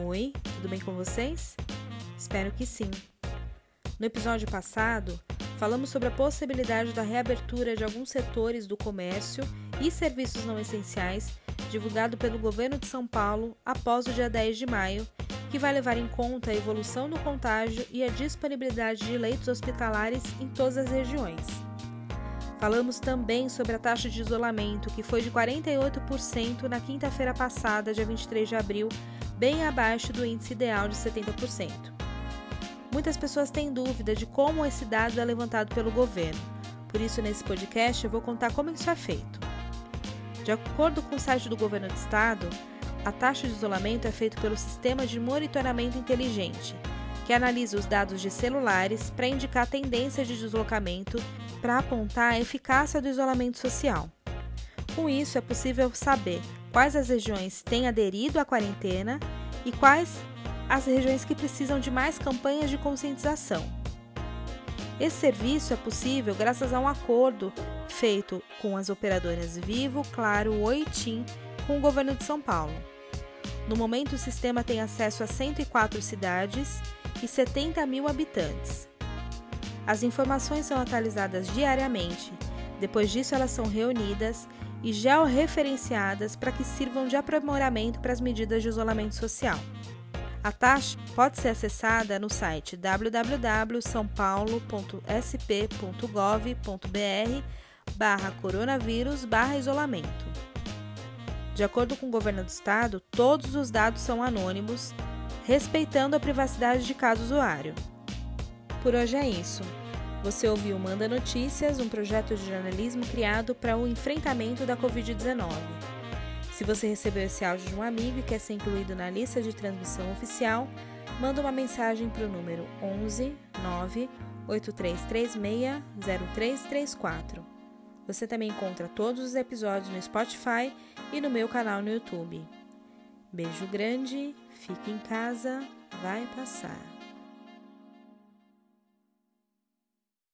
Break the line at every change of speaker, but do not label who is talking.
Oi, tudo bem com vocês? Espero que sim. No episódio passado, falamos sobre a possibilidade da reabertura de alguns setores do comércio e serviços não essenciais divulgado pelo governo de São Paulo após o dia 10 de maio, que vai levar em conta a evolução do contágio e a disponibilidade de leitos hospitalares em todas as regiões. Falamos também sobre a taxa de isolamento, que foi de 48% na quinta-feira passada, dia 23 de abril, bem abaixo do índice ideal de 70%. Muitas pessoas têm dúvida de como esse dado é levantado pelo governo, por isso, nesse podcast, eu vou contar como isso é feito. De acordo com o site do governo do estado, a taxa de isolamento é feita pelo Sistema de Monitoramento Inteligente, que analisa os dados de celulares para indicar tendência de deslocamento para apontar a eficácia do isolamento social. Com isso, é possível saber quais as regiões têm aderido à quarentena e quais as regiões que precisam de mais campanhas de conscientização. Esse serviço é possível graças a um acordo feito com as operadoras Vivo, Claro, Oi TIM com o governo de São Paulo. No momento, o sistema tem acesso a 104 cidades e 70 mil habitantes. As informações são atualizadas diariamente. Depois disso, elas são reunidas e georreferenciadas para que sirvam de aprimoramento para as medidas de isolamento social. A taxa pode ser acessada no site www.saopaulo.sp.gov.br barra coronavírus barra isolamento. De acordo com o governo do estado, todos os dados são anônimos, respeitando a privacidade de cada usuário. Por hoje é isso. Você ouviu Manda Notícias, um projeto de jornalismo criado para o enfrentamento da Covid-19. Se você recebeu esse áudio de um amigo e quer ser incluído na lista de transmissão oficial, manda uma mensagem para o número 11 9 8336 0334. Você também encontra todos os episódios no Spotify e no meu canal no YouTube. Beijo grande, fique em casa, vai passar.